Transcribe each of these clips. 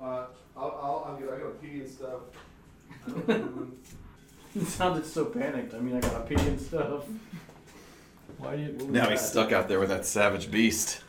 Uh, I'll, I'll, I'm gonna, I gotta pee and stuff. I don't know. It sounded so panicked. I mean, I got to pee and stuff. Why do you? what was Now he's that? stuck out there with that savage beast.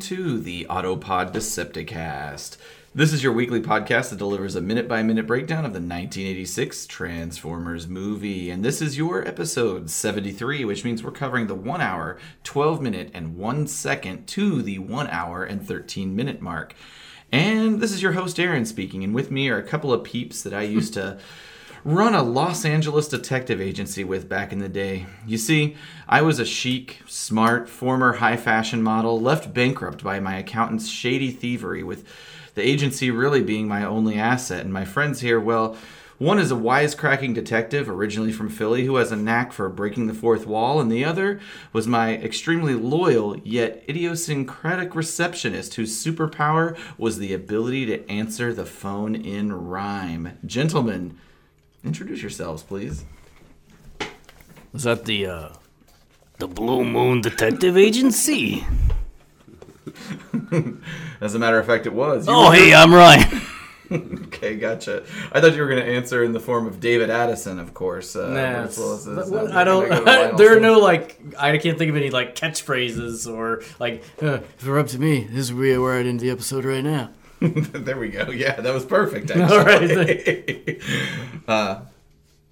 To the Autopod Decepticast. This is your weekly podcast that delivers a minute by minute breakdown of the 1986 Transformers movie. And this is your episode 73, which means we're covering the 1 hour, 12 minute, and 1 second to the 1 hour and 13 minute mark. And this is your host, Aaron, speaking. And with me are a couple of peeps that I used to run a Los Angeles detective agency with back in the day. You see, I was a chic, smart, former high fashion model, left bankrupt by my accountant's shady thievery, with the agency really being my only asset. And my friends here, well, one is a wisecracking detective, originally from Philly, who has a knack for breaking the fourth wall, and the other was my extremely loyal yet idiosyncratic receptionist whose superpower was the ability to answer the phone in rhyme. Gentlemen, introduce yourselves, please. Was that the uh the Blue Moon Detective Agency? As a matter of fact, it was. You Oh, were- hey, I'm Ryan. Okay, gotcha. I thought you were going to answer in the form of David Addison, of course. Uh, Nah, as well as his, well, uh, I don't. There are no like. I can't think of any like catchphrases or like. Uh, If it were up to me, this would be where I'd end the episode right now. there we go. Yeah, that was perfect. Actually. All right, uh,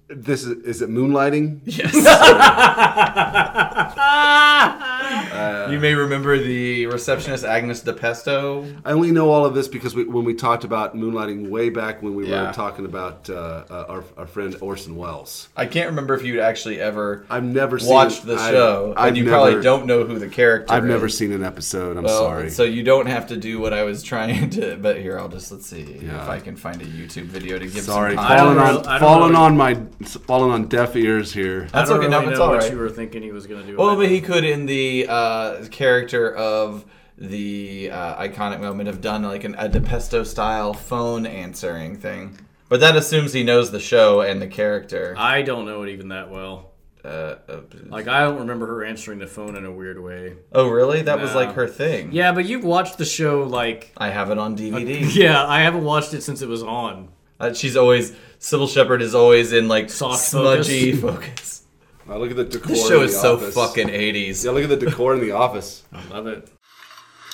This is, is it moonlighting? yes. you may remember the receptionist Agnes DiPesto. I only know all of this because we, when we talked about moonlighting way back when we Yeah. were talking about uh, uh, our, our friend Orson Welles. I can't remember if you'd actually ever I've never watched it. the I- show, I've and you never- probably don't know who the character. Is. I've never seen an episode. I'm Well, sorry. So you don't have to do what I was trying to. But here, I'll just let's see if I can find a YouTube video to give sorry, some I falling on falling on my falling on deaf ears here. That's I don't okay. really no, it's know all what right. you were thinking he was gonna do. Well, but he could, in the uh, character of the uh, iconic moment, have done like an, a DiPesto style phone answering thing. But that assumes he knows the show and the character. I don't know it even that well. Uh, uh, Like I don't remember her answering the phone in a weird way. oh, really? That was like her thing. Yeah, but you've watched the show like. I have it on DVD. Yeah, I haven't watched it since it was on. Uh, she's always Cybill Shepherd is always in like Soft smudgy focus. Uh, look at the decor. This in show the is so fucking 80s. Yeah, look at the decor in the office. I love it.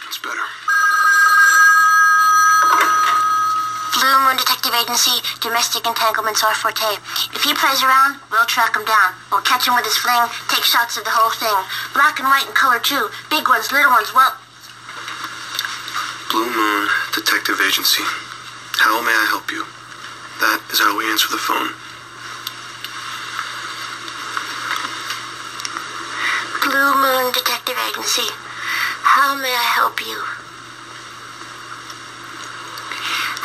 It's better. Blue Moon Detective Agency, domestic entanglements are forte. If he plays around, we'll track him down. We'll catch him with his fling, take shots of the whole thing. Black and white and color too. Big ones, little ones, well, Blue Moon Detective Agency. How may I help you? That is how we answer the phone. Blue Moon Detective Agency. How may I help you?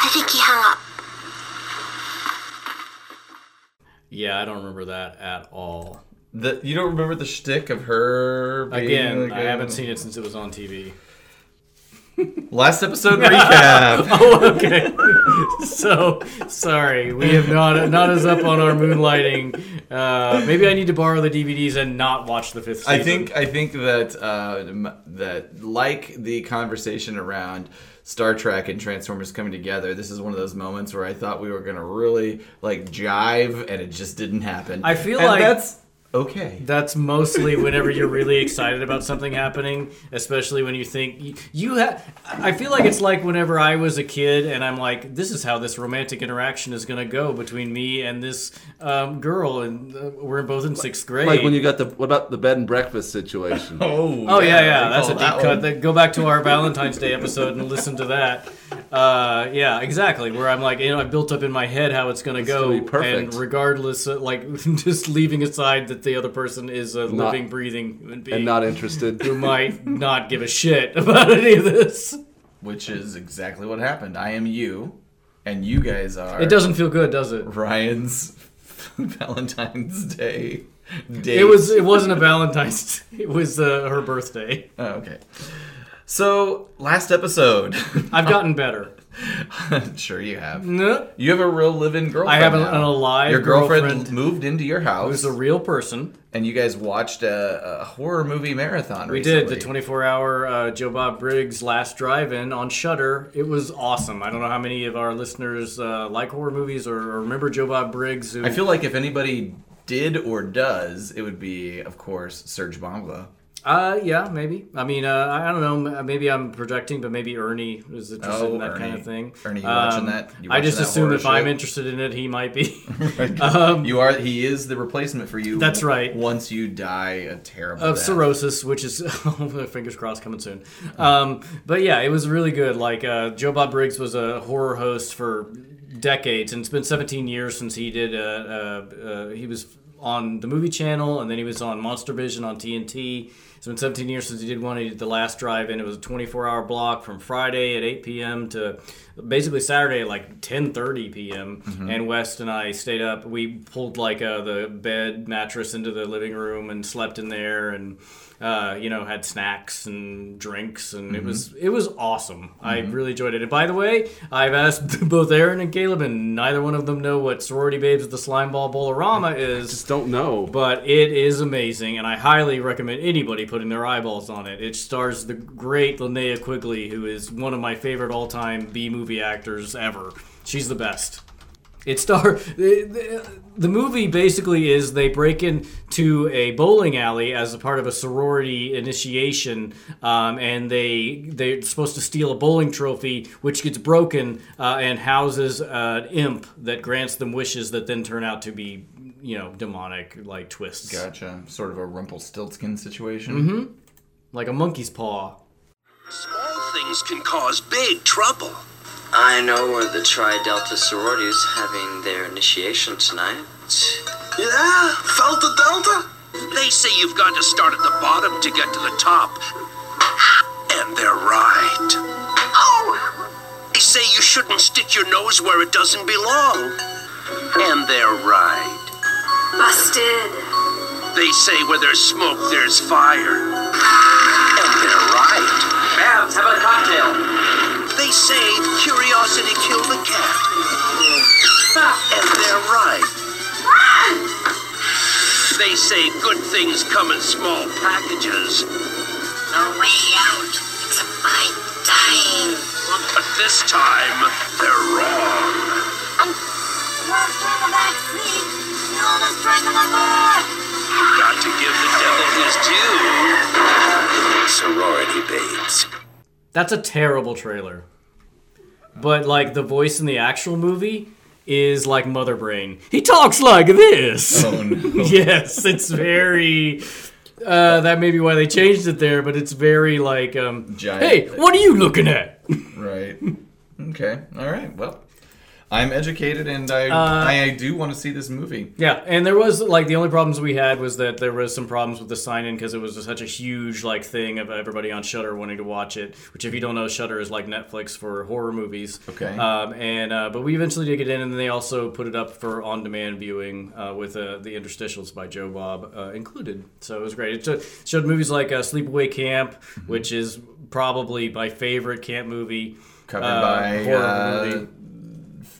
I think he hung up. Yeah, I don't remember that at all. The, you don't remember the shtick of her being Again, like I a- haven't seen it since it was on TV. Last episode recap. Oh, okay. so sorry, we have not not as up on our moonlighting. Uh, maybe I need to borrow the DVDs and not watch the fifth. Season. I think I think that uh, that like the conversation around Star Trek and Transformers coming together, this is one of those moments where I thought we were gonna really like jive, and it just didn't happen. I feel And like- that's okay. That's mostly whenever you're really excited about something happening, especially when you think you, you have. I feel like it's like whenever I was a kid and I'm like, this is how this romantic interaction is going to go between me and this um, girl, and uh, we're both in sixth grade. Like when you got the what about the bed and breakfast situation? Oh, Oh yeah, yeah, I that's a deep that cut. one. Then Go back to our Valentine's Day episode and listen to that. Uh, yeah, exactly. Where I'm like, you know, I built up in my head how it's gonna go, gonna be perfect. and regardless, of, like, just leaving aside that the other person is a Not- living, breathing human being and not interested. who might not give a shit about any of this. which is exactly what happened. I am you, and you guys are. It doesn't feel good, does it? Ryan's Valentine's Day. Date. It was. It wasn't a Valentine's. It was uh, her birthday. Oh, okay. So last episode, I've gotten better. sure you have. No, You have a real living girlfriend. I have an, an alive Your girlfriend, girlfriend moved into your house, who's a real person. and you guys watched a, a horror movie marathon. We recently. did the 24-hour uh, Joe Bob Briggs Last Drive-In on Shudder. It was awesome. I don't know how many of our listeners uh, like horror movies or, or remember Joe Bob Briggs. Who, I feel like if anybody did or does, it would be, of course, Serge Bongla. Uh, yeah, maybe. I mean, uh, I don't know. Maybe I'm projecting, but maybe Ernie is interested Oh, in that kind Ernie. of thing. Ernie, you watching that? You I just that assume if I'm interested in it, he might be. Um, you are. He is the replacement for you. That's right. Once you die a terrible of death. cirrhosis, which is fingers crossed coming soon. Um, but yeah, it was really good. Like uh, Joe Bob Briggs was a horror host for decades, and it's been 17 years since he did. Uh, uh, uh, he was on the movie channel, and then he was on Monster Vision on TNT. It's been 17 years since he did one. He did the last drive, and It was a 24-hour block from Friday at 8 p.m. to basically Saturday at like 10:30 p.m. And West and I stayed up. We pulled like uh, the bed mattress into the living room and slept in there, and uh, you know had snacks and drinks, and it was it was awesome. I really enjoyed it. And by the way, I've asked both Aaron and Caleb, and neither one of them know what Sorority Babes of the Slimeball Bowl-O-Rama is. Just don't know. But it is amazing, and I highly recommend anybody putting their eyeballs on it. It stars the great Linnea Quigley, who is one of my favorite all-time B movie actors ever. She's the best. It star the, the, the movie basically is they break into a bowling alley as a part of a sorority initiation, um, and they they're supposed to steal a bowling trophy, which gets broken uh, and houses an imp that grants them wishes that then turn out to be you know demonic like twists, Gotcha. Sort of a Rumpelstiltskin situation. Mm-hmm. like a monkey's paw. Small things can cause big trouble. I know where the Tri Delta sorority's having their initiation tonight. Yeah, Delta Delta? They say you've got to start at the bottom to get to the top. And they're right. Oh! They say you shouldn't stick your nose where it doesn't belong. And they're right. Busted. They say where there's smoke, there's fire. And they're right. Babs, how about a cocktail? They say curiosity killed the cat. And they're right. They say good things come in small packages. No way out. It's my time. But this time, they're wrong. Let's turn the back seat. No, let's strike the number. Got to give the devil his due. Sorority babes. That's a terrible trailer. But like the voice in the actual movie is like Mother Brain. He talks like this. Oh no. yes, it's very. Uh, that may be why they changed it there, but it's very like, um, Giant. hey, what are you looking at? right. Okay. All right. Well, I'm educated, and I Uh, I, do want to see this movie. Yeah, and there was like the only problems we had was that there was some problems with the sign in because it was such a huge like thing of everybody on Shudder wanting to watch it. Which, if you don't know, Shudder is like Netflix for horror movies. Okay. Um, and uh, but we eventually did get in, and then they also put it up for on-demand viewing uh, with uh, the interstitials by Joe Bob uh, included. So it was great. It sho- showed movies like uh, Sleepaway Camp, Mm-hmm. which is probably my favorite camp movie. Covered by horror uh, movie.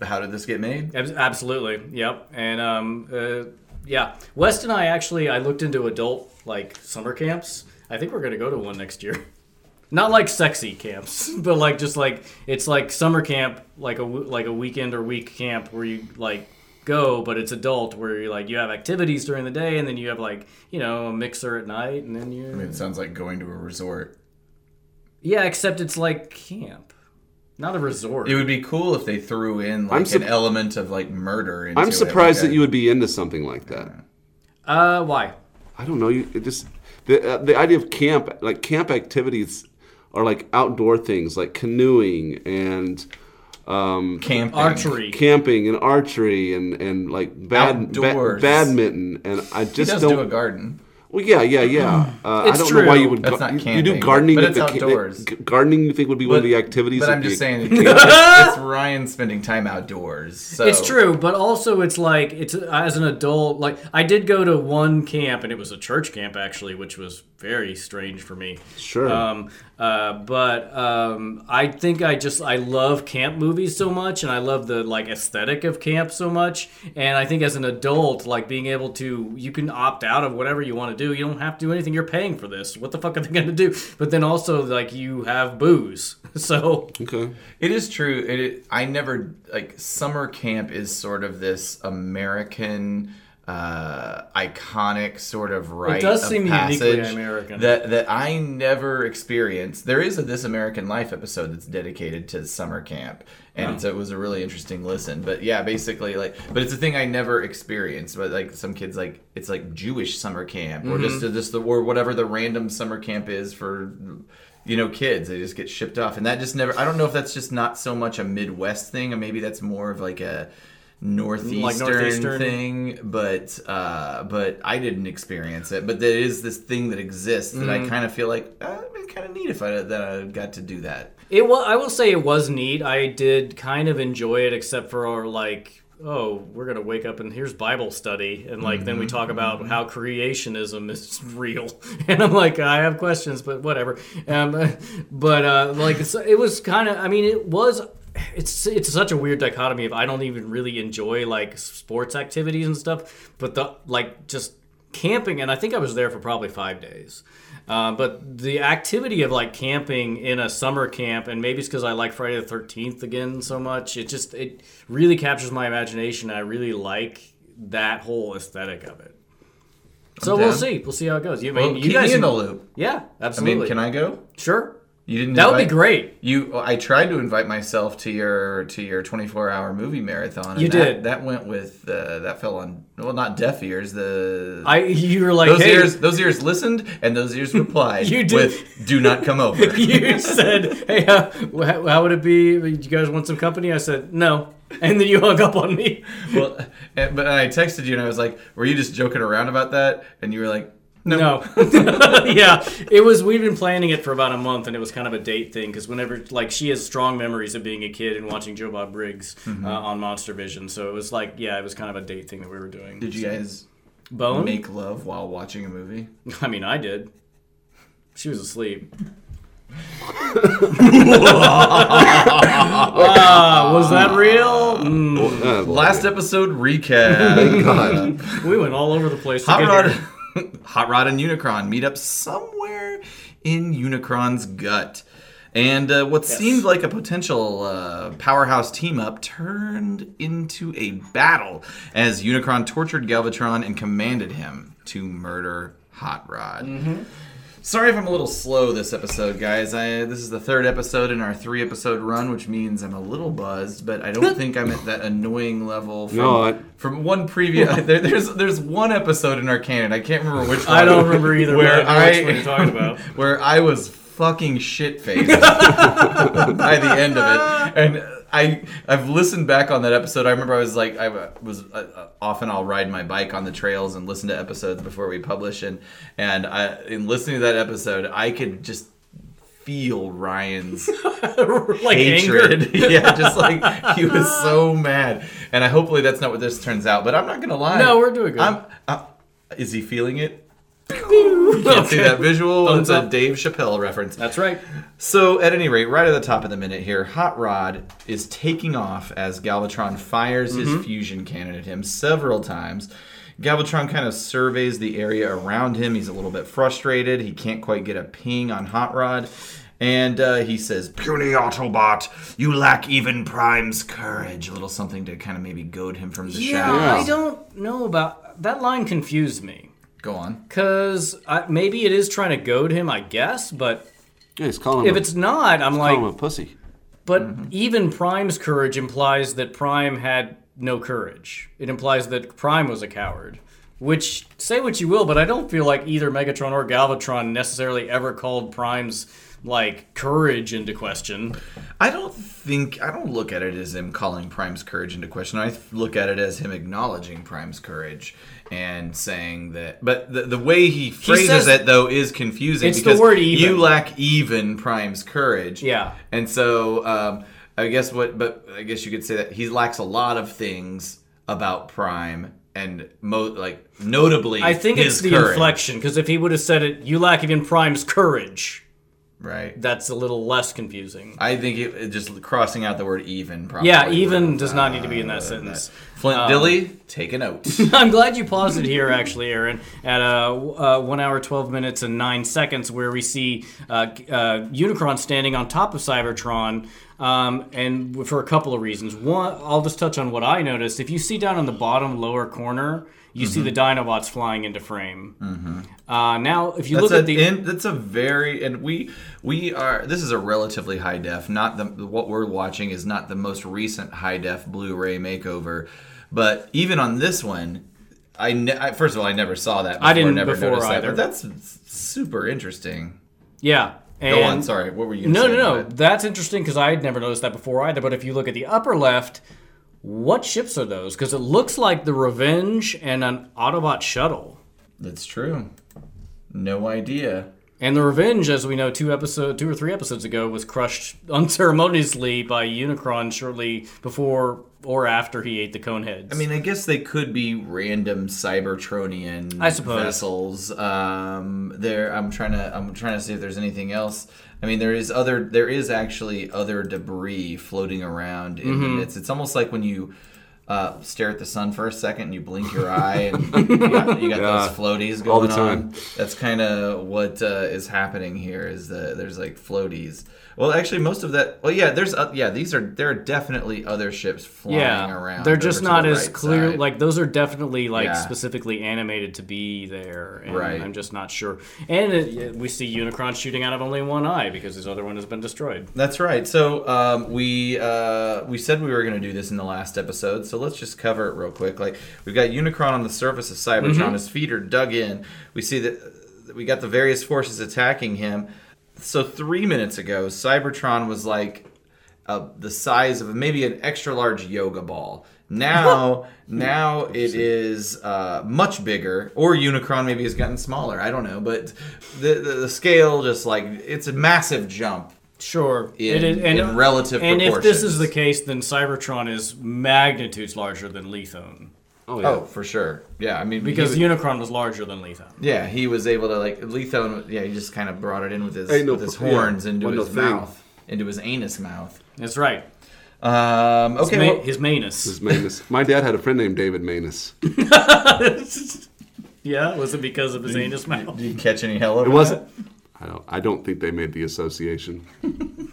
How did this get made? Absolutely. Yep. And um, uh, yeah, West and I actually I looked into adult like summer camps. I think we're gonna go to one next year. Not like sexy camps, but like just like it's like summer camp, like a like a weekend or week camp where you like go, but it's adult where you like you have activities during the day and then you have like you know a mixer at night and then you I mean, it sounds like going to a resort. yeah, except it's like camp, not a resort. It would be cool if they threw in like I'm sup- an element of like murder. Into I'm it, surprised like a- that you would be into something like that. uh, why? I don't know. You it just the uh, the idea of camp, like camp activities, are like outdoor things, like canoeing and um, camping. Archery. camping and archery and and like bad, ba- badminton. And I He just does don't. do a garden. Well, yeah, yeah, yeah. Uh, I don't know why you would. That's gar- not you, you do gardening, but at it's the ca- outdoors. g- gardening, you think would be one of the activities? But I'm just saying, it's, it's Ryan spending time outdoors. So. It's true, but also it's like it's as an adult. Like I did go to one camp, and it was a church camp actually, which was very strange for me. Sure. Um, uh, but um, I think I just I love camp movies so much, and I love the like aesthetic of camp so much. And I think as an adult, like being able to you can opt out of whatever you want to do. You don't have to do anything. You're paying for this. What the fuck are they going to do? But then also like you have booze, so Okay. It is true. It, it- I never like summer camp is sort of this American uh, iconic sort of rite does of seem uniquely American. that that I never experienced. There is a This American Life episode that's dedicated to summer camp, and so it was a really interesting listen. But yeah, basically like, but it's a thing I never experienced. But like some kids like it's like Jewish summer camp or just just the or whatever the random summer camp is for you know kids they just get shipped off and that just never i don't know if that's just not so much a midwest thing or maybe that's more of like a northeastern, northeastern? thing but uh but i didn't experience it but there is this thing that exists that i kind of feel like uh, it'd be kind of neat if i that i got to do that It was. I will say it was neat. I did kind of enjoy it, except for our, like, oh, we're gonna wake up and here's Bible study, and like then we talk about how creationism is real, and I'm like, I have questions, but whatever. Um, but uh, like, it was kind of. I mean, it was. It's it's such a weird dichotomy of I don't even really enjoy like sports activities and stuff, but the like just camping, and I think I was there for probably five days. Uh, but the activity of like camping in a summer camp, and maybe it's because I like Friday the Thirteenth again so much. It just it really captures my imagination. I really like that whole aesthetic of it. So we'll see. We'll see how it goes. You mean you guys in the loop Yeah, i absolutely. mean can i go Sure. You didn't That would be great. you i tried to invite myself to your to your 24 hour movie marathon and You that, did. that went with uh, that fell on well not deaf ears the I you were like, those hey, ears those ears listened and those ears replied You did. with do not come over you said, "Hey, uh, how, how would it be? Do you guys want some company?" I said, "No," and then you hung up on me. well and, but i texted you and i was like were you just joking around about that and you were like no, No, yeah, it was. We'd been planning it for about a month, and it was kind of a date thing because whenever, like, she has strong memories of being a kid and watching Joe Bob Briggs Mm-hmm. uh, on Monster Vision. So it was like, yeah, it was kind of a date thing that we were doing. did you guys bone? make love while watching a movie I mean, I did. She was asleep. Ah, was that real? Mm, Uh, last episode recap God. we went all over the place. To Hot get Rod, here. Hot Rod and Unicron meet up somewhere in Unicron's gut. And uh, what seemed like a potential uh, powerhouse team up turned into a battle as Unicron tortured Galvatron and commanded him to murder Hot Rod. Sorry if I'm a little slow this episode, guys. I, this is the third episode in our three episode run, which means I'm a little buzzed, but I don't think I'm at that annoying level from, No, I- from one previous. there, there's there's one episode in our canon. I can't remember which one. I don't remember either. Where but I which I- one you're talking about. where I was fucking shit faced by the end of it, and I I've listened back on that episode. I remember I was like I was uh, uh, often I'll ride my bike on the trails and listen to episodes before we publish, and and I in listening to that episode, I could just feel Ryan's like hatred. yeah, just like he was so mad, and I hopefully that's not what this turns out. But I'm not gonna lie. No, we're doing good. I'm. Uh, is he feeling it? Can't see that visual. Thumbs it's a up. Dave Chappelle reference. That's right. So, at any rate, right at the top of the minute here, Hot Rod is taking off as Galvatron fires Mm-hmm. his fusion cannon at him several times. Galvatron kind of surveys the area around him. He's a little bit frustrated. He can't quite get a ping on Hot Rod. And uh, he says, Puny Autobot, you lack even Prime's courage. A little something to kind of maybe goad him from the Yeah, shadows. I don't know about that line. Confused me Go on. because maybe it is trying to goad him. I guess, but Yeah, he's calling him. if a- it's not, I'm calling him like, a pussy. but Mm-hmm. even Prime's courage implies that Prime had no courage. It implies that Prime was a coward. Which say what you will, but I don't feel like either Megatron or Galvatron necessarily ever called Prime's like courage into question. I don't think I don't look at it as him calling Prime's courage into question. I look at it as him acknowledging Prime's courage and saying that. But the, the way he phrases says- it though is confusing It's the word even. you lack even Prime's courage. Yeah. and so um, I guess what, but I guess you could say that he lacks a lot of things about Prime. And mo- like notably, I think it's the courage. inflection because if he would have said it, "You lack even Prime's courage," right? that's a little less confusing. I think it, it just crossing out the word even. Probably Yeah, even does not need to be uh, in that would've sentence. Flint Um, Dille, take a note. I'm glad you paused it here, actually, Aaron, at uh, uh, one hour, 12 minutes, and nine seconds, where we see uh, uh, Unicron standing on top of Cybertron. Um, and for a couple of reasons. One, I'll just touch on what I noticed. If you see down in the bottom lower corner, you see the Dinobots flying into frame. Uh, now, if you That's look a, at the in, that's a very and we we are this is a relatively high def. Not the what we're watching is not the most recent high def Blu-ray makeover, but even on this one, I, ne- I first of all I never saw that. Before, I didn't never before noticed either. That, but that's super interesting. yeah, and Go on. Sorry, what were you? No, no, no. That's interesting because I had never noticed that before either. But if you look at the upper left, what ships are those? Because it looks like the Revenge and an Autobot shuttle. That's true. No idea. And the Revenge, as we know, two episode, two or three episodes ago, was crushed unceremoniously by Unicron shortly before or after he ate the Coneheads. I mean, I guess they could be random Cybertronian I suppose. vessels. Um, there, I'm trying to, I'm trying to see if there's anything else. I mean, there is other, there is actually other debris floating around in Mm-hmm. the midst. It's almost like when you uh, stare at the sun for a second and you blink your eye and you got, you got Yeah. those floaties All going the time. on. That's kind of what uh, is happening here. Is that there's like floaties. Well, actually, most of that. Well, yeah, there's uh, yeah. These are there are definitely other ships flying yeah, around. they're just not the as right clear. side. Like those are definitely like Yeah. specifically animated to be there. And Right. I'm just not sure. And it, we see Unicron shooting out of only one eye because his other one has been destroyed. That's right. So um, we uh, we said we were going to do this in the last episode, so let's just cover it real quick. Like we've got Unicron on the surface of Cybertron. Mm-hmm. His feet are dug in. We see that we got the various forces attacking him. So three minutes ago, Cybertron was like uh, the size of maybe an extra large yoga ball. Now, now it is uh, much bigger, or Unicron maybe has gotten smaller. I don't know, but the, the the scale just like it's a massive jump Sure, In- it is, and, in relative And if this is the case, then Cybertron is magnitudes larger than Lithone Oh yeah. Oh, for sure. Yeah, I mean because was- Unicron was larger than Lithone. yeah, he was able to like Lithone. Yeah, he just kind of brought it in with his no with his pro- yeah, horns into wasn't no his thing. mouth, into his anus mouth. That's right. Um, His, okay, ma- well, his manus. His Manus. My dad had a friend named David Manus. yeah, was it because of his anus mouth? did you catch any hell over It Wasn't. that? Wasn't. I don't. I don't think they made the association.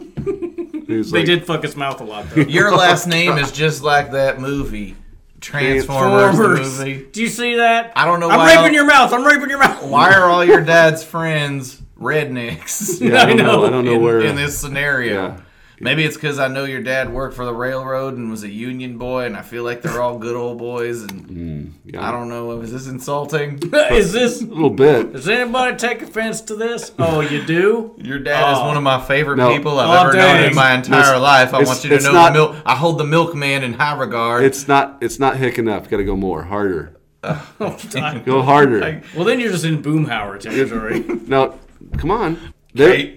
He was They did fuck his mouth a lot though. Your last name is just like that movie, Transformers, Transformers. the movie. Do you see that? I don't know I'm why raping all- your mouth. I'm raping your mouth. Why are all your dad's friends rednecks? Yeah, I don't I know. know. I don't know in, where. in this scenario. Yeah. Maybe it's because I know your dad worked for the railroad and was a union boy, and I feel like they're all good old boys. And mm, yeah, I don't know, is this insulting? is this? a little bit. Does anybody take offense to this? Oh, you do? Your dad is Oh. one of my favorite No. people I've Oh, ever known in my entire It's- life. I want you to know not- the milk. I hold the milkman in high regard. It's not. It's not hick enough. Got to go more, harder. Oh, oh, well, Go harder. Well then you're just in Boomhauer territory. No, come on. There,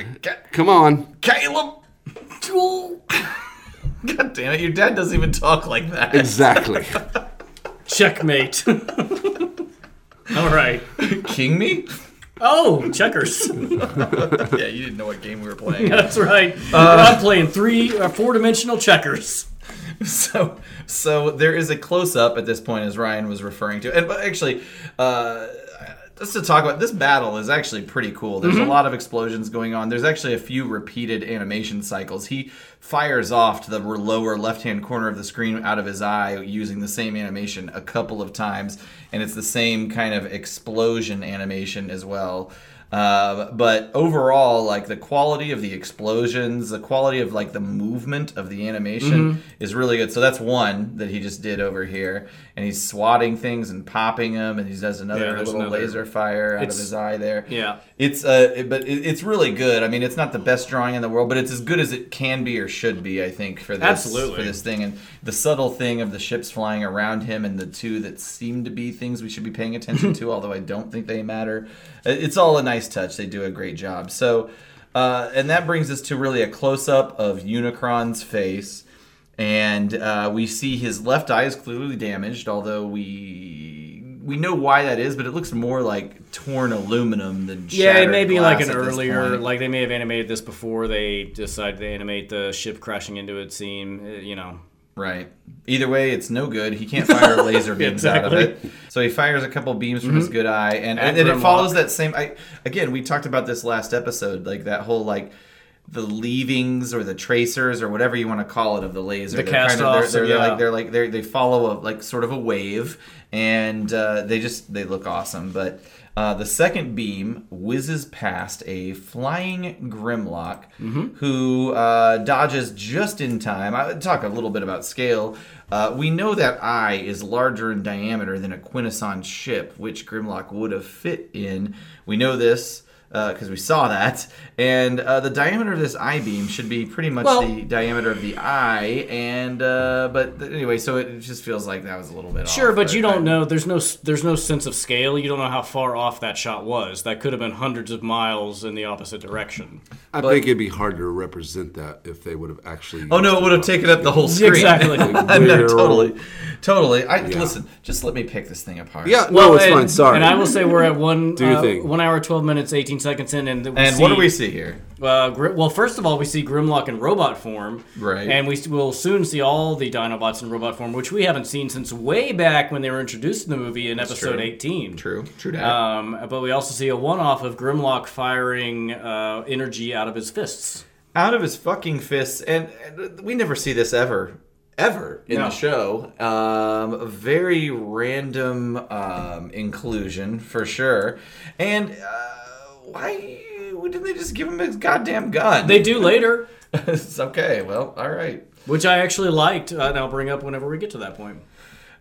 Hey, Ca- come on. Caleb. God damn it! Your dad doesn't even talk like that. Exactly. Checkmate. All right. King me? Oh, checkers. yeah, you didn't know what game we were playing. That's right. I'm playing three, uh, four-dimensional checkers. so so there is a close up at this point as Ryan was referring to and but actually uh just to talk about this battle is actually pretty cool. There's a mm-hmm. lot of explosions going on. There's actually a few repeated animation cycles. He fires off to the lower left-hand corner of the screen out of his eye using the same animation a couple of times, and it's the same kind of explosion animation as well. Uh, but overall, like the quality of the explosions, the quality of like the movement of the animation Mm-hmm. is really good. So that's one that he just did over here, and he's swatting things and popping them, and he does another Yeah, little another- laser fire out of his eye there. Yeah. It's uh, it- but it, it's really good. I mean, it's not the best drawing in the world, but it's as good as it can be or should be. I think for this Absolutely. for this thing and the subtle thing of the ships flying around him and the two that seem to be things we should be paying attention to, although I don't think they matter. Uh, It's all a nice touch. They do a great job. So, uh, and that brings us to really a close up of Unicron's face. And uh, we see his left eye is clearly damaged, although we we know why that is, but it looks more like torn aluminum than Yeah, it may be like an earlier, like they may have animated this before they decided to animate the ship crashing into it scene. uh, You know, Right. Either way, it's no good. He can't fire laser beams out of it. So he fires a couple beams from his Mm-hmm. good eye, and, At and, it follows that same. I again, we talked about this last episode, like that whole like the leavings or the tracers or whatever you want to call it of the laser. The They're kind of- They're, they're, yeah. like they're like they they follow a like sort of a wave, and uh, they just they look awesome. But uh, the second beam whizzes past a flying Grimlock, Mm-hmm. who uh, dodges just in time. I talk a little bit about scale. Uh, we know that eye is larger in diameter than a Quintesson ship, which Grimlock would have fit in. We know this because we saw that, and uh, the diameter of this eye beam should be pretty much Well- the diameter of the eye. And uh, but anyway, so it just feels like that was a little bit sure, off, but you don't know. There's no, there's no sense of scale. You don't know how far off that shot was. That could have been hundreds of miles in the opposite direction. I think it'd be hard to represent that if they would have actually. Oh no, it would have the- taken up the whole screen. Exactly. no, totally, totally. I Yeah. listen. Just let me pick this thing apart. Yeah, no, it's and, fine. Sorry. And I will say we're at one, Do your uh, thing. one hour, twelve minutes, eighteen seconds in, and we And see, what do we see here? Uh, well, first of all, we see Grimlock in robot form, Right. And we will soon see all the Dinobots in robot form, which we haven't seen since way back when they were introduced in the movie in episode true. eighteen. True, true that. Um, but we also see a one-off of Grimlock firing uh, energy out of his fists. out of his fucking fists, and, and we never see this ever, ever in No. the show. Um, a very random um, inclusion for sure. And uh, why why didn't they just give him his goddamn gun? They do later, it's okay. Well, all right. which I actually liked, uh, and I'll bring up whenever we get to that point.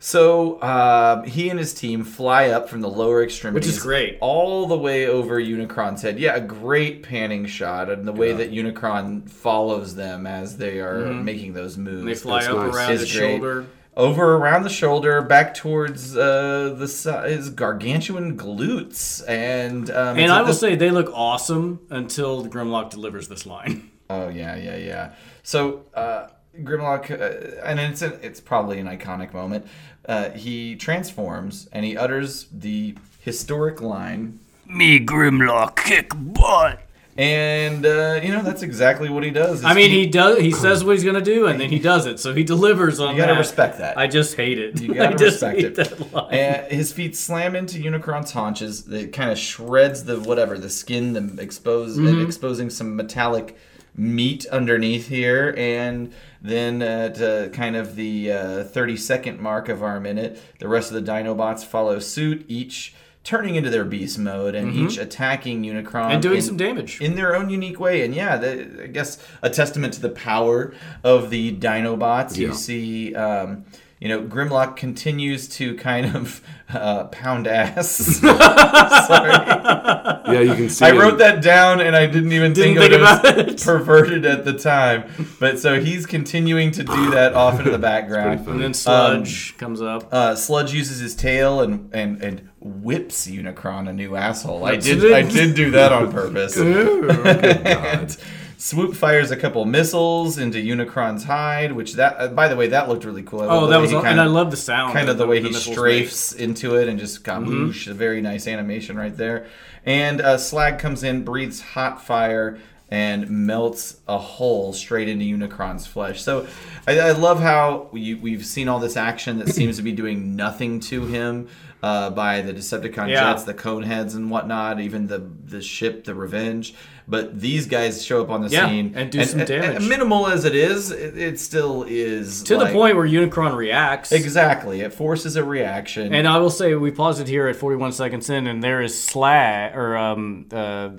So um, he and his team fly up from the lower extremities, great. all the way over Unicron's head. Yeah, a great panning shot, and the way that Unicron follows them as they are making those moves. Mm-hmm. They fly up nice. around Is his great. shoulder. Over around the shoulder, back towards uh, the his gargantuan glutes, and um, And I will this- say they look awesome until Grimlock delivers this line. oh yeah, yeah, yeah. So uh, Grimlock, uh, and it's an, it's probably an iconic moment. Uh, he transforms and he utters the historic line, Me Grimlock kick butt. And uh, you know that's exactly what he does. I mean, he does. He says what he's gonna do, and then he does it. So he delivers on You gotta respect that. I just hate it. You gotta respect hate it. And his feet slam into Unicron's haunches. It kind of shreds the whatever the skin, the expose, Mm-hmm. exposing some metallic meat underneath here. And then at uh, kind of the uh, 30 second mark of our minute, the rest of the Dinobots follow suit, each turning into their beast mode and each attacking Unicron Mm-hmm. And doing in- some damage. in their own unique way. And yeah, the, I guess a testament to the power of the Dinobots. You see, um, you know, Grimlock continues to kind of uh, pound ass. Sorry, Yeah, you can see. I him. wrote that down and I didn't even Didn't think, think of it, about as perverted at the time. But so he's continuing to do that off into the background. and then Sludge comes up. Uh, Sludge uses his tail and, and, and whips Unicron a new asshole. I did. I did do that on purpose. And Swoop fires a couple missiles into Unicron's hide, which that uh, by the way that looked really cool. I Oh, that was, and kinda- I love the sound. kind of the that way he missiles strafes into it and just Mm-hmm. A very nice animation right there. And uh, Slag comes in, breathes hot fire and melts a hole straight into Unicron's flesh. So I, I love how we, we've seen all this action that seems to be doing nothing to him. Uh, by the Decepticon Yeah. jets, the Coneheads, and whatnot, even the the ship, the Revenge. But these guys show up on the Yeah, scene and do some damage. minimal as it is, it, it still is To like- the point where Unicron reacts. Exactly, it forces a reaction. And I will say we paused it here at 41 seconds in, and there is Slag or um uh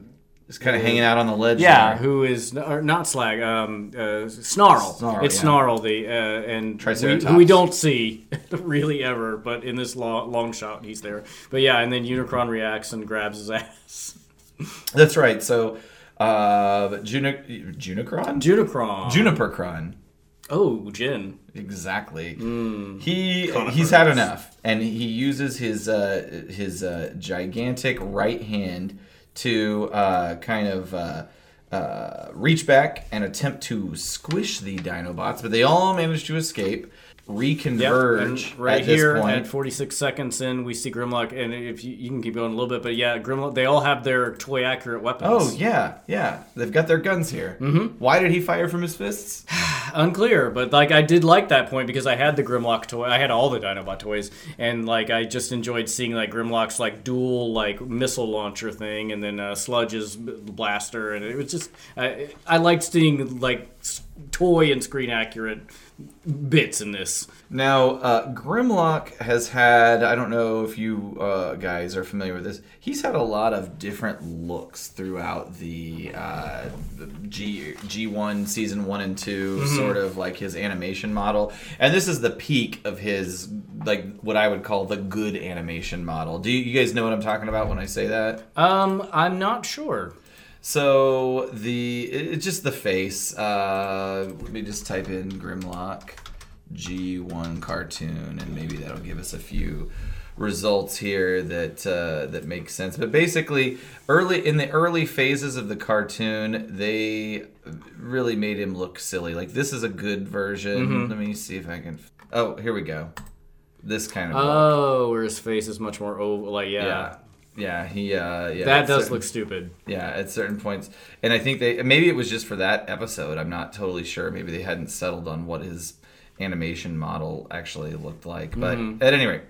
It's kind of hanging out on the ledge. yeah, there. who is or not Slag um uh, Snarl. Snarl, it's yeah. Snarl the uh, and we, who we don't see really ever, but in this long, long shot he's there. But yeah, and then Unicron reacts and grabs his ass. That's right. So, uh, Juni- Junicron? Junicron. Junipercron. oh, Jin. Exactly. He he's had enough, and he uses his uh, his uh, gigantic right hand to uh, kind of uh, uh, reach back and attempt to squish the Dinobots, but they all manage to escape, Yep, reconverge and right at here at 46 seconds in, we see Grimlock, and if you, you can keep going a little bit, but yeah, Grimlock, they all have their toy accurate weapons. Oh yeah, yeah. They've got their guns here. Mm-hmm. Why did he fire from his fists? unclear, but like I did like that point because I had the Grimlock toy, I had all the Dinobot toys, and like I just enjoyed seeing like Grimlock's like dual like missile launcher thing, and then uh, Sludge's blaster, and it was just I, I liked seeing like toy and screen accurate bits in this. Now, uh, Grimlock has had, I don't know if you uh, guys are familiar with this, he's had a lot of different looks throughout the, uh, the G, G1 season 1 and 2, sort of like his animation model. And this is the peak of his, like, what I would call the good animation model. Do you, you guys know what I'm talking about when I say that? Um, I'm not sure. So the it's just the face. Uh, let me just type in Grimlock G1 cartoon, and maybe that'll give us a few results here that uh, that make sense. But basically, early in the early phases of the cartoon, they really made him look silly. Like this is a good version. Let me see if I can. Oh, here we go. This kind of look. Oh, where his face is much more oval. Like yeah, yeah. Yeah, he uh yeah. that does certain- look stupid. yeah, at certain points. And I think they maybe it was just for that episode. I'm not totally sure. Maybe they hadn't settled on what his animation model actually looked like. But at any rate,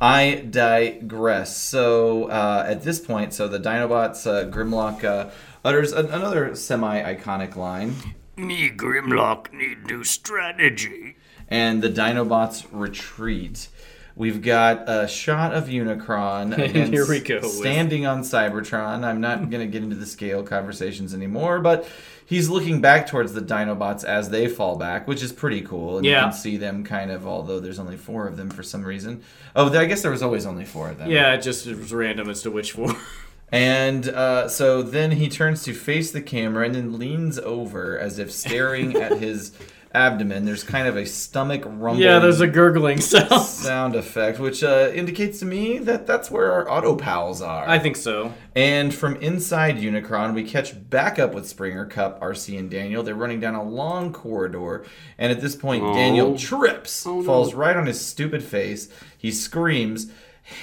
I digress. So uh, at this point, so the Dinobots, uh, Grimlock uh, utters an- another semi-iconic line, Me, Grimlock, need new strategy. and the Dinobots retreat. We've got a shot of Unicron against here we go with- standing on Cybertron. I'm not going to get into the scale conversations anymore, but he's looking back towards the Dinobots as they fall back, which is pretty cool. And you Yeah. can see them kind of, although there's only four of them for some reason. Oh, I guess there was always only four of them. Yeah, it just it was random as to which four. And uh, so then he turns to face the camera and then leans over as if staring at his abdomen. There's kind of a stomach rumbling. yeah, there's a gurgling sound. sound effect, which uh, indicates to me that that's where our auto pals are. I think so. And from inside Unicron, we catch back up with Springer, Kup, Arcee, and Daniel. They're running down a long corridor, and at this point, Daniel trips, falls right on his stupid face. He screams,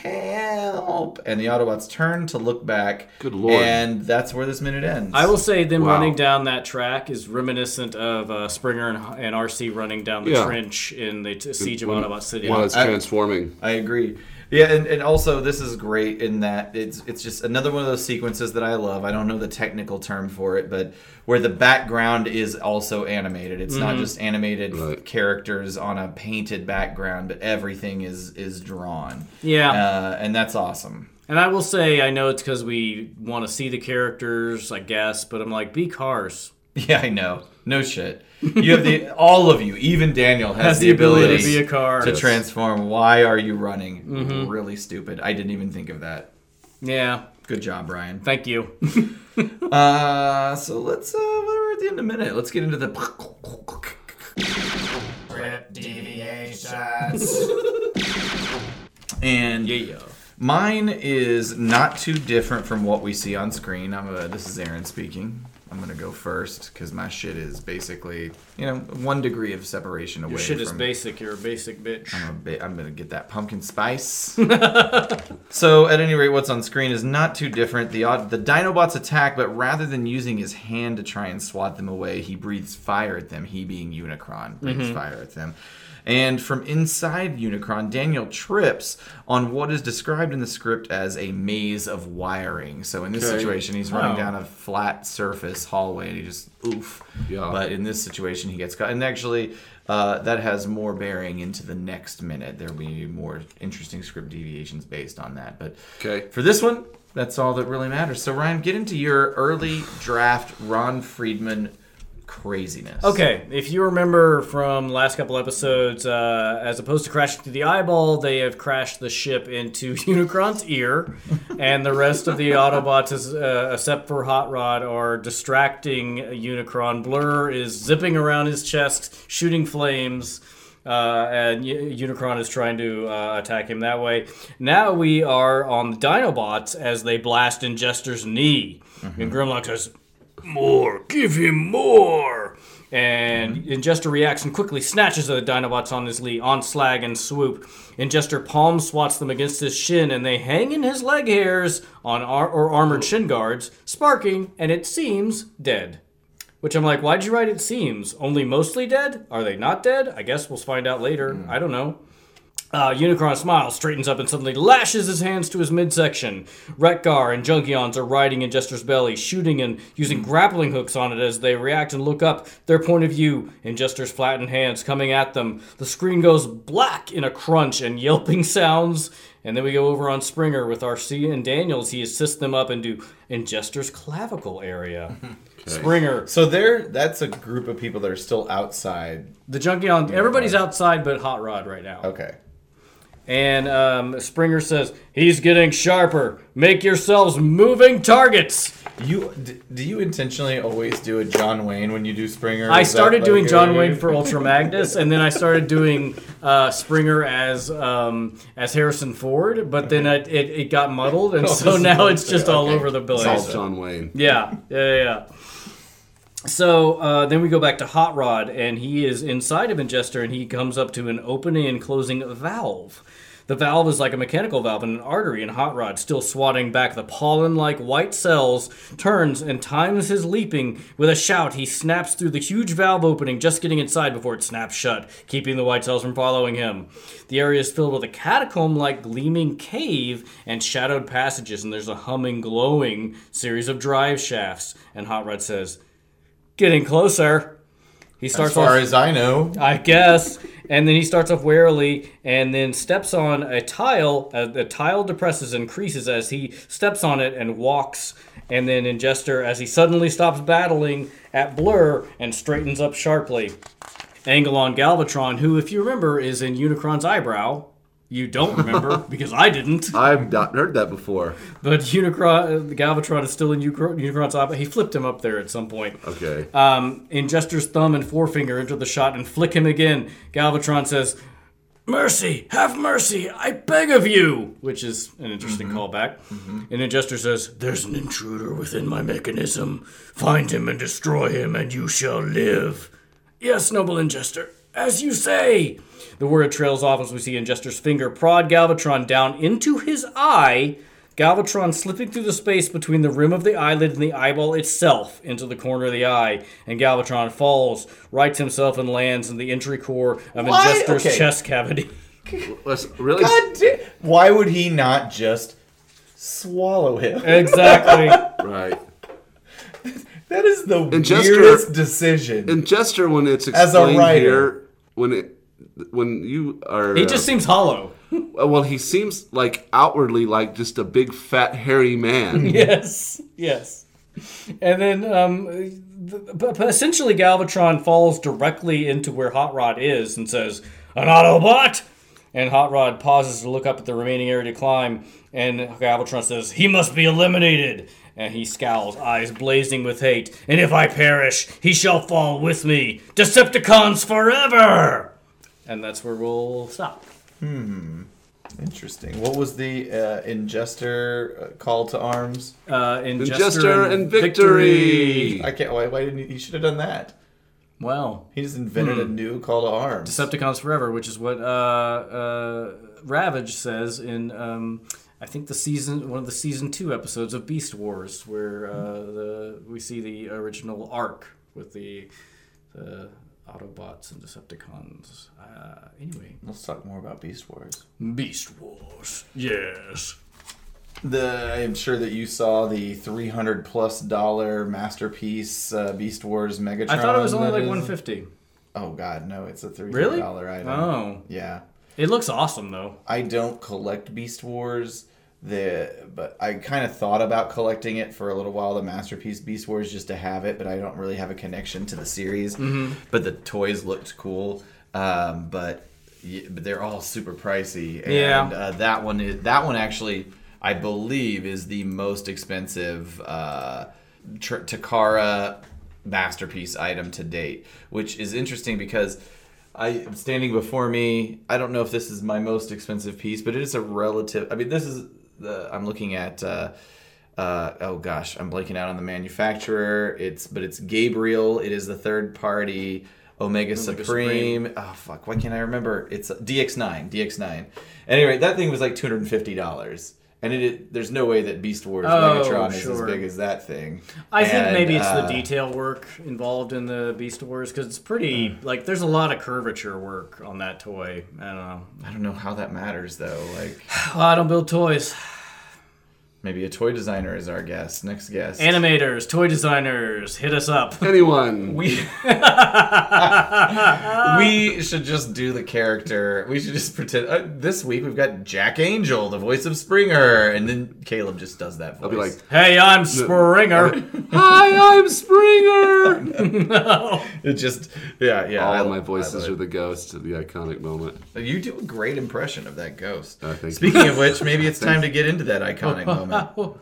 "Help!" And the Autobots turn to look back. Good lord. And that's where this minute ends. I will say them Wow. running down that track is reminiscent of uh, Springer and, and Arcee running down the Yeah. trench in the t- Siege of When- Autobot City. While it's I- transforming. I agree. Yeah, and, and also this is great in that it's it's just another one of those sequences that I love. I don't know the technical term for it, but where the background is also animated. It's not just animated Right. characters on a painted background, but everything is is drawn. Yeah. uh, and that's awesome. And I will say, I know it's because we want to see the characters, I guess, but I'm like, be cars. Yeah, I know. No shit. You have the all of you, even Daniel has, Has the ability to be a car. to Yes. transform. Why are you running? Really stupid. I didn't even think of that. Yeah, Good job, Brian. thank you. Uh, so let's uh, we're at the end of the minute. Let's get into the. And yeah. mine is not too different from what we see on screen. I'm uh this is Aaron speaking. I'm gonna go first because my shit is basically, you know, one degree of separation away. Your shit is basic. You're a basic bitch. I'm, a bit, I'm gonna get that pumpkin spice. so at any rate, what's on screen is not too different. The the Dinobots attack, but rather than using his hand to try and swat them away, he breathes fire at them. He being Unicron breathes Mhm. fire at them. And from inside Unicron, Daniel trips on what is described in the script as a maze of wiring. So in this Okay. situation, he's running Oh. down a flat surface hallway and he just oof. Yeah. But in this situation, he gets caught. And actually, uh, that has more bearing into the next minute. There'll be more interesting script deviations based on that. But Okay. for this one, that's all that really matters. So Ryan, get into your early draft Ron Friedman craziness. Okay, if you remember from last couple episodes, uh, as opposed to crashing through the eyeball, they have crashed the ship into Unicron's ear, and the rest of the Autobots, is, uh, except for Hot Rod, are distracting Unicron. Blur is zipping around his chest, shooting flames. Uh, and Unicron is trying to uh, attack him that way. Now we are on the Dinobots as they blast Ingester's knee. And Grimlock says, more, give him more. And Ingester reacts and quickly snatches the Dinobots on his knee, on Slag and Swoop. Ingester palm swats them against his shin, and they hang in his leg hairs on ar- or armored shin guards, sparking, and it seems dead. Which I'm like, why'd you write it seems? Only mostly dead? Are they not dead? I guess we'll find out later. Hmm. I don't know. Uh, Unicron smiles, straightens up, and suddenly lashes his hands to his midsection. Wreck-Gar and Junkions are riding Ingester's belly, shooting and using grappling hooks on it as they react and look up, their point of view Ingester's flattened hands coming at them. The screen goes black in a crunch and yelping sounds. And then we go over on Springer with Arcee and Daniels. He assists them up into Ingester's clavicle area. Springer. So there, that's a group of people that are still outside. The Junkion, everybody's outside but Hot Rod right now. Okay. And um, Springer says, he's getting sharper. Make yourselves moving targets. You d- do you intentionally always do a John Wayne when you do Springer? I started like doing John Wayne for Ultra Magnus, and then I started doing uh, Springer as um, as Harrison Ford, but then it, it, it got muddled, and Oh, so now it's just all over the place. It's place. all John Wayne. Yeah, yeah, yeah. So uh, then we go back to Hot Rod, and he is inside of Ingester, and he comes up to an opening and closing valve. The valve is like a mechanical valve in an artery, and Hot Rod, still swatting back the pollen like white cells, turns and times his leaping. With a shout, he snaps through the huge valve opening, just getting inside before it snaps shut, keeping the white cells from following him. The area is filled with a catacomb like gleaming cave and shadowed passages, and there's a humming, glowing series of drive shafts. And Hot Rod says, Getting closer. He starts As far off, as I know. I guess. And then he starts off warily and then steps on a tile. Uh, the tile depresses and creases as he steps on it and walks. And then Ingester, as he suddenly stops battling at Blur and straightens up sharply. Angle on Galvatron, who, if you remember, is in Unicron's eyebrow. You don't remember because I didn't. I've not heard that before. But Unicron, uh, Galvatron is still in Unicron, Unicron's eyebrow. He flipped him up there at some point. Okay. Um, Ingester's thumb and forefinger enter the shot and flick him again. Galvatron says, Mercy, have mercy, I beg of you, which is an interesting callback. And Ingester says, There's an intruder within my mechanism. Find him and destroy him, and you shall live. Yes, noble Ingester, as you say. The word trails off as we see Ingester's finger prod Galvatron down into his eye. Galvatron slipping through the space between the rim of the eyelid and the eyeball itself into the corner of the eye, and Galvatron falls, rights himself, and lands in the entry core of Why? Ingester's Okay. chest cavity. Let's really. God da- Why would he not just swallow him? Exactly. Right. That is the Ingester- weirdest decision. Ingester, when it's As a explained writer. here, when it, when you are, He just seems hollow. Uh, Well, he seems like outwardly like just a big fat hairy man. yes, yes. And then, um, th- but but essentially, Galvatron falls directly into where Hot Rod is and says, "An Autobot." And Hot Rod pauses to look up at the remaining area to climb, and Galvatron says, "He must be eliminated." And he scowls, eyes blazing with hate. And if I perish, he shall fall with me. Decepticons forever! And that's where we'll stop. Hmm. Interesting. What was the uh, ingester uh, call to arms? Uh, Ingester and victory. I can't. Why, why didn't he? He should have done that. Well, He just invented a new call to arms. Decepticons Forever, which is what uh, uh, Ravage says in, um, I think the season one of the season two episodes of Beast Wars, where uh, the we see the original arc with the the Autobots and Decepticons. Uh, anyway, Let's talk more about Beast Wars. Beast Wars. Yes. The I'm sure that you saw the 300 plus dollar masterpiece uh, Beast Wars Megatron. I thought it was only like is- 150. Oh God, no! It's a 300 Really? item. Oh, Yeah. it looks awesome though. I don't collect Beast Wars. The but I kind of thought about collecting it for a little while. The masterpiece Beast Wars just to have it, but I don't really have a connection to the series. Mm-hmm. But the toys looked cool. Um, but yeah, but they're all super pricey. And, Yeah. Uh, that one is that one actually I believe is the most expensive uh, tr- Takara masterpiece item to date, which is interesting because I am standing before me. I don't know if this is my most expensive piece, but it is a relative. I mean, this is the I'm looking at. Uh, uh, oh gosh, I'm blanking out on the manufacturer. It's but it's Gabriel. It is the third party Omega, Supreme. Oh fuck, why can't I remember? It's DX9. DX9. Anyway, that thing was like two hundred and fifty dollars. And it, there's no way that Beast Wars Oh, Megatron is as big as that thing. I think maybe it's uh, the detail work involved in the Beast Wars because it's pretty like there's a lot of curvature work on that toy. I don't know. I don't know how that matters though. Like Oh, I don't build toys. Maybe a toy designer is our guest. Next guest. Animators, toy designers, hit us up. Anyone? we we should just do the character. We should just pretend. Uh, this week we've got Jack Angel, the voice of Springer, and then Caleb just does that voice. I'll be like, Hey, I'm Springer. "Hi, I'm Springer." no. it just yeah yeah. All I of my voices are the ghost of the iconic moment. You do a great impression of that ghost. Uh, thank you. Speaking of which, maybe it's time to get into that iconic moment. Whoa.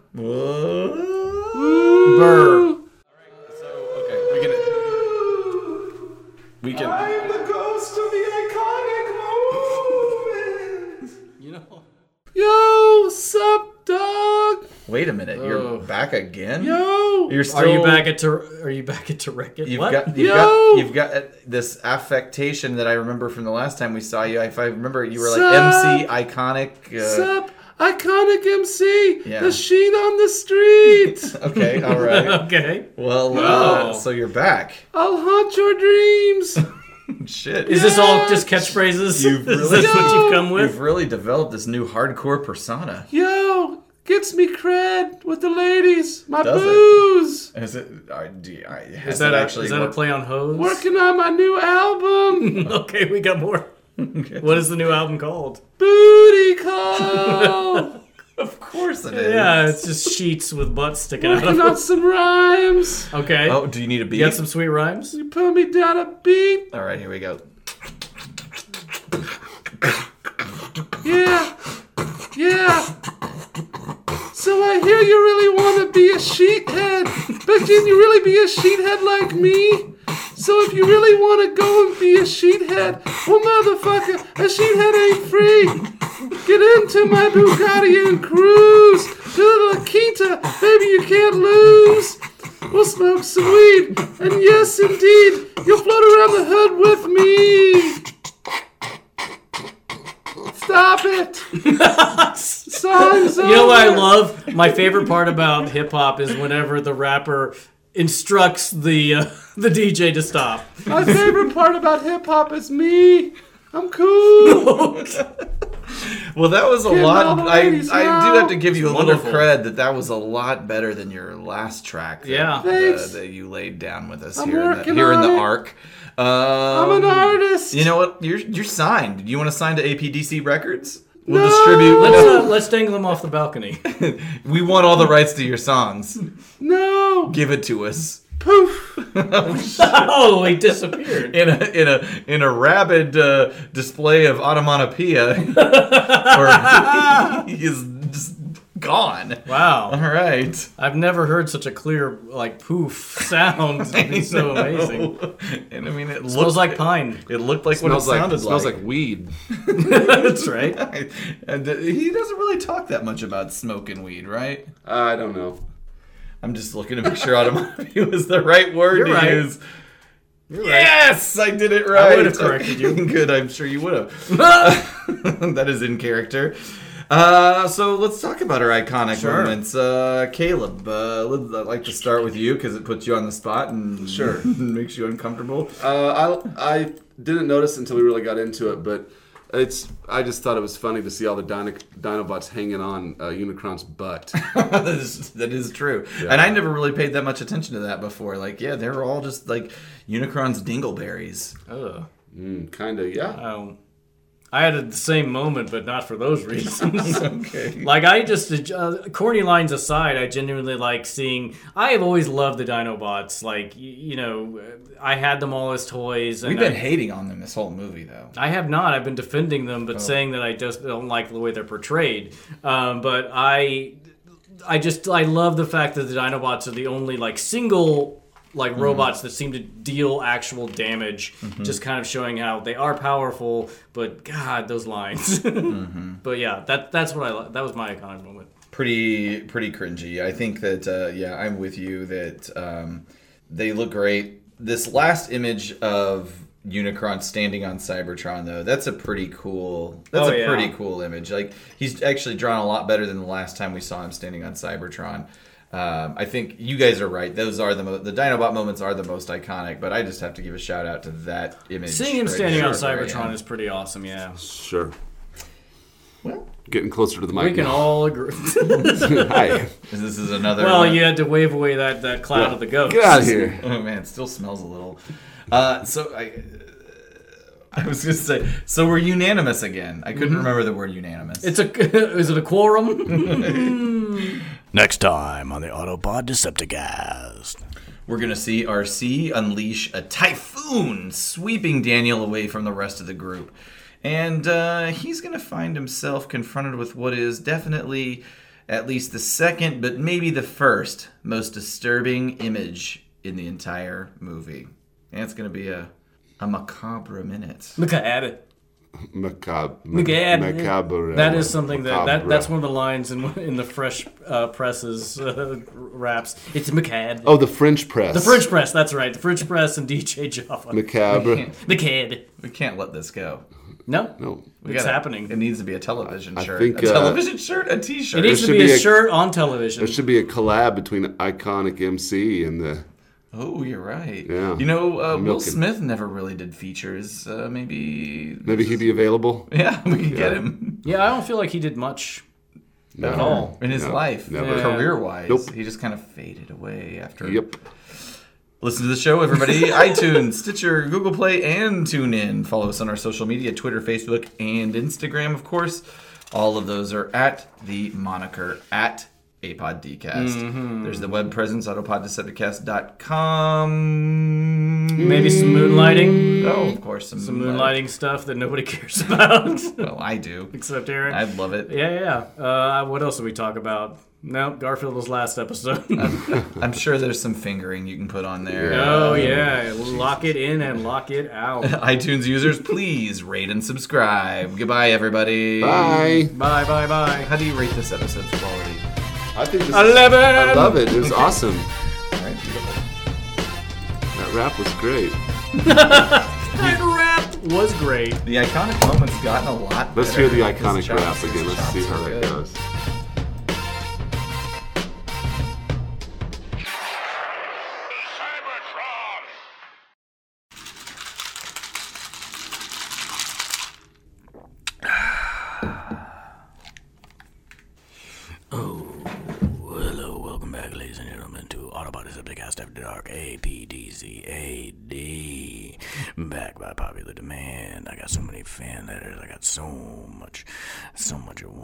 Burr. So okay, we can. We can. I'm the ghost of the iconic moment. You know. Yo, sup, dog? Wait a minute, you're Oh. back again. Yo. You're still. Are you back at Ter- Are you back at Turek? You've what? got you've Yo! got you've got uh, this affectation that I remember from the last time we saw you. If I remember, you were like Sup? MC iconic. Uh, Sup, iconic MC. Yeah. The sheet on the street. okay, all right. okay. Well, uh, Oh. so you're back. I'll haunt your dreams. Shit. Is this all just catchphrases? You've Is really- this what you've come with? You've really developed this new hardcore persona. Yo, gets me cred with the ladies. My Does it? booze. Is it? I, do you- I, has Is that, it a, actually is that a worked? play on hose? Working on my new album. okay, we got more. What is the new album called? Booty call. Of course it is. Yeah, it's just sheets with butts sticking out Working of on some rhymes. Okay. Oh, do you need a beat? You got some sweet rhymes? You put me down a beat. All right, here we go. Yeah. Yeah. So I hear you really want to be a sheethead, but can you really be a sheethead like me? So if you really want to go and be a sheethead, well, motherfucker, a sheethead ain't free. Get into my Bugatti and cruise to the La Quinta, baby, you can't lose. We'll smoke some weed, and yes, indeed, you'll float around the hood with me. Stop it! Song's You know what I love? My favorite part about hip hop is whenever the rapper instructs the uh, the DJ to stop. My favorite part about hip hop is me. I'm cool. Well, that was a Getting lot. I, I do have to give you a It's little cred that that was a lot better than your last track. That, Yeah. Thanks. uh, that you laid down with us I'm here in the, here in the it. arc. Um, I'm an artist. You know what? You're you're signed. Do you want to sign to APDC Records? We'll No! distribute. Let's uh, let's dangle them off the balcony. we want all the rights to your songs. no. Give it to us. Poof. oh, he disappeared. In a in a in a rabid uh, display of automatopoeia, or he is just gone. Wow. All right. I've never heard such a clear like poof sound. It's so amazing. And I mean, it Smells looked like pine. It looked like what it sounded like sounded smells like. like weed. That's right. and uh, he doesn't really talk that much about smoking weed, right? I don't know. I'm just looking to make sure automotive was the right word You're to right. use. Yes, I did it right. I would have corrected you. Good, I'm sure you would have. that is in character. Uh, so let's talk about our iconic Sure. moments. Uh, Caleb, uh, I'd like to start with you because it puts you on the spot and Sure. makes you uncomfortable. Uh, I I didn't notice until we really got into it, but it's I just thought it was funny to see all the Dino, Dinobots hanging on uh, Unicron's butt. that, is, that is true. And I never really paid that much attention to that before. Like, yeah, they were all just like Unicron's dingleberries. Ugh. mm, kind of, yeah. Um, I had the same moment, but not for those reasons. Okay. like I just, uh, corny lines aside, I genuinely like seeing. I have always loved the Dinobots. Like y- you know, uh, I had them all as toys. And We've been I, hating on them this whole movie, though. I have not. I've been defending them, Oh. but saying that I just don't like the way they're portrayed. Um, but I, I just I love the fact that the Dinobots are the only like single like Mm-hmm. robots that seem to deal actual damage. Just kind of showing how they are powerful. But God, those lines. Mm-hmm. But yeah, that that's what I that was my iconic moment. pretty pretty cringy. I think that uh, yeah, I'm with you that um, they look great. This last image of Unicron standing on Cybertron though, that's a pretty cool. That's Oh, a yeah. pretty cool image. Like he's actually drawn a lot better than the last time we saw him standing on Cybertron. Um, I think you guys are right. Those are the mo- the Dinobot moments are the most iconic. But I just have to give a shout out to that image. Seeing him right standing on there at the very Cybertron end. is pretty awesome. Yeah, Sure. well. Getting closer to the mic. we can now. all agree. Hi. This is another. well, one. you had to wave away that that cloud of the ghost. Get out of here. Oh man, it still smells a little. Uh, so I, I was gonna say, so we're unanimous again. I couldn't remember the word unanimous. It's a is it a quorum? Next time on the Autobot Decepticast. we're gonna see Arcee unleash a typhoon, sweeping Daniel away from the rest of the group, and uh, he's gonna find himself confronted with what is definitely, at least the second, but maybe the first most disturbing image in the entire movie. And it's gonna be a a macabre minute. Macabre. Macabre. Macabre. Macabre. That is something that, that that's one of the lines in in the Fresh uh, Presses uh, raps. It's macabre. Oh, the French press. The French Press. That's right. The French Press and DJ Java. Macabre. Macabre. We can't let this go. No, No. We it's gotta- happening. It needs to be a television I shirt. think, a uh, television shirt, a T-shirt. It needs to be, be a, a- shirt on television. There should be a collab between iconic MC and the. Oh, you're right. Yeah. You know, uh, Will Smith never really did features. Uh, maybe. Maybe he'd be available. Yeah, we could get him Yeah, I don't feel like he did much. No. At all. in his No, life, never. Career-wise. Nope. He just kind of faded away after. Yep. Listen to the show, everybody. iTunes, Stitcher, Google Play, and TuneIn. Follow us on our social media Twitter, Facebook, and Instagram, of course. All of those are at the moniker at APODcast. There's the web presence, autobotdecepticast.com. Maybe some moonlighting. Oh, of course. Some, Some moonlighting stuff that nobody cares about Well, I do. except Aaron. I love it. yeah, yeah. yeah. Uh, what else did we talk about? No, Garfield was last episode. I'm sure there's some fingering you can put on there. oh yeah, lock it in and lock it out. iTunes users, please rate and subscribe. Goodbye, everybody. Bye. bye, bye, bye. How do you rate this episode's quality? I think this is, Eleven. I love it. It was awesome. All right, beautiful. That rap was great. That rap was great. The iconic moment's gotten a lot. Let's better. hear the iconic rap again. Let's see how are that good. goes.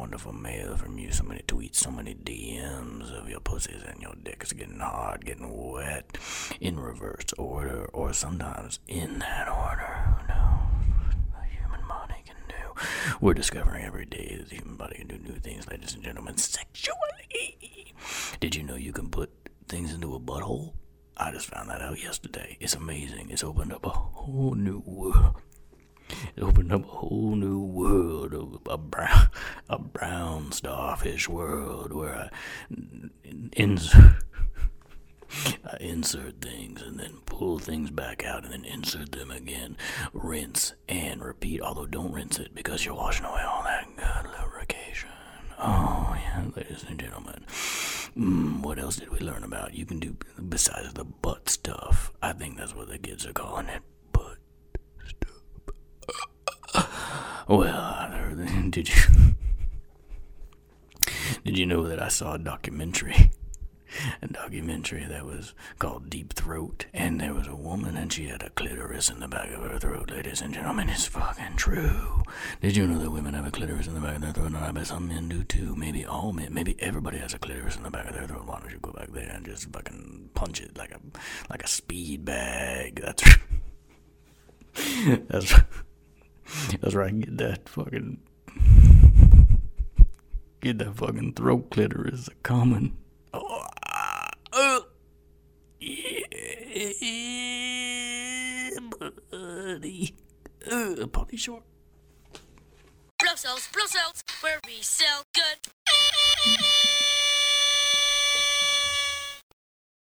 Wonderful mail from you. So many tweets, so many DMs of your pussies and your dicks getting hard, getting wet, in reverse order, or sometimes in that order. Who knows? A human body can do We're discovering every day that the human body can do new things, ladies and gentlemen, sexually. Did you know you can put things into a butthole? I just found that out yesterday. It's amazing. It's opened up a whole new world. Opened up a whole new world of a brown, a brown starfish world where I insert, I insert things and then pull things back out and then insert them again, rinse and repeat. Although don't rinse it because you're washing away all that good lubrication. Oh yeah, ladies and gentlemen. Mm, what else did we learn about? You can do besides the butt stuff. I think that's what the kids are calling it. Butt stuff. Well, did you did you know that I saw a documentary? A documentary that was called Deep Throat, and there was a woman and she had a clitoris in the back of her throat, ladies and gentlemen. It's fucking true. Did you know that women have a clitoris in the back of their throat? And I bet some men do too. Maybe all men. Maybe everybody has a clitoris in the back of their throat. Why don't you go back there and just fucking punch it like a like a speed bag? That's that's that's right. Get that fucking get that fucking throat clitoris a common. Oh, uh, yeah, buddy. Uh, Polly Short. Blow cells, blow cells, where we sell good.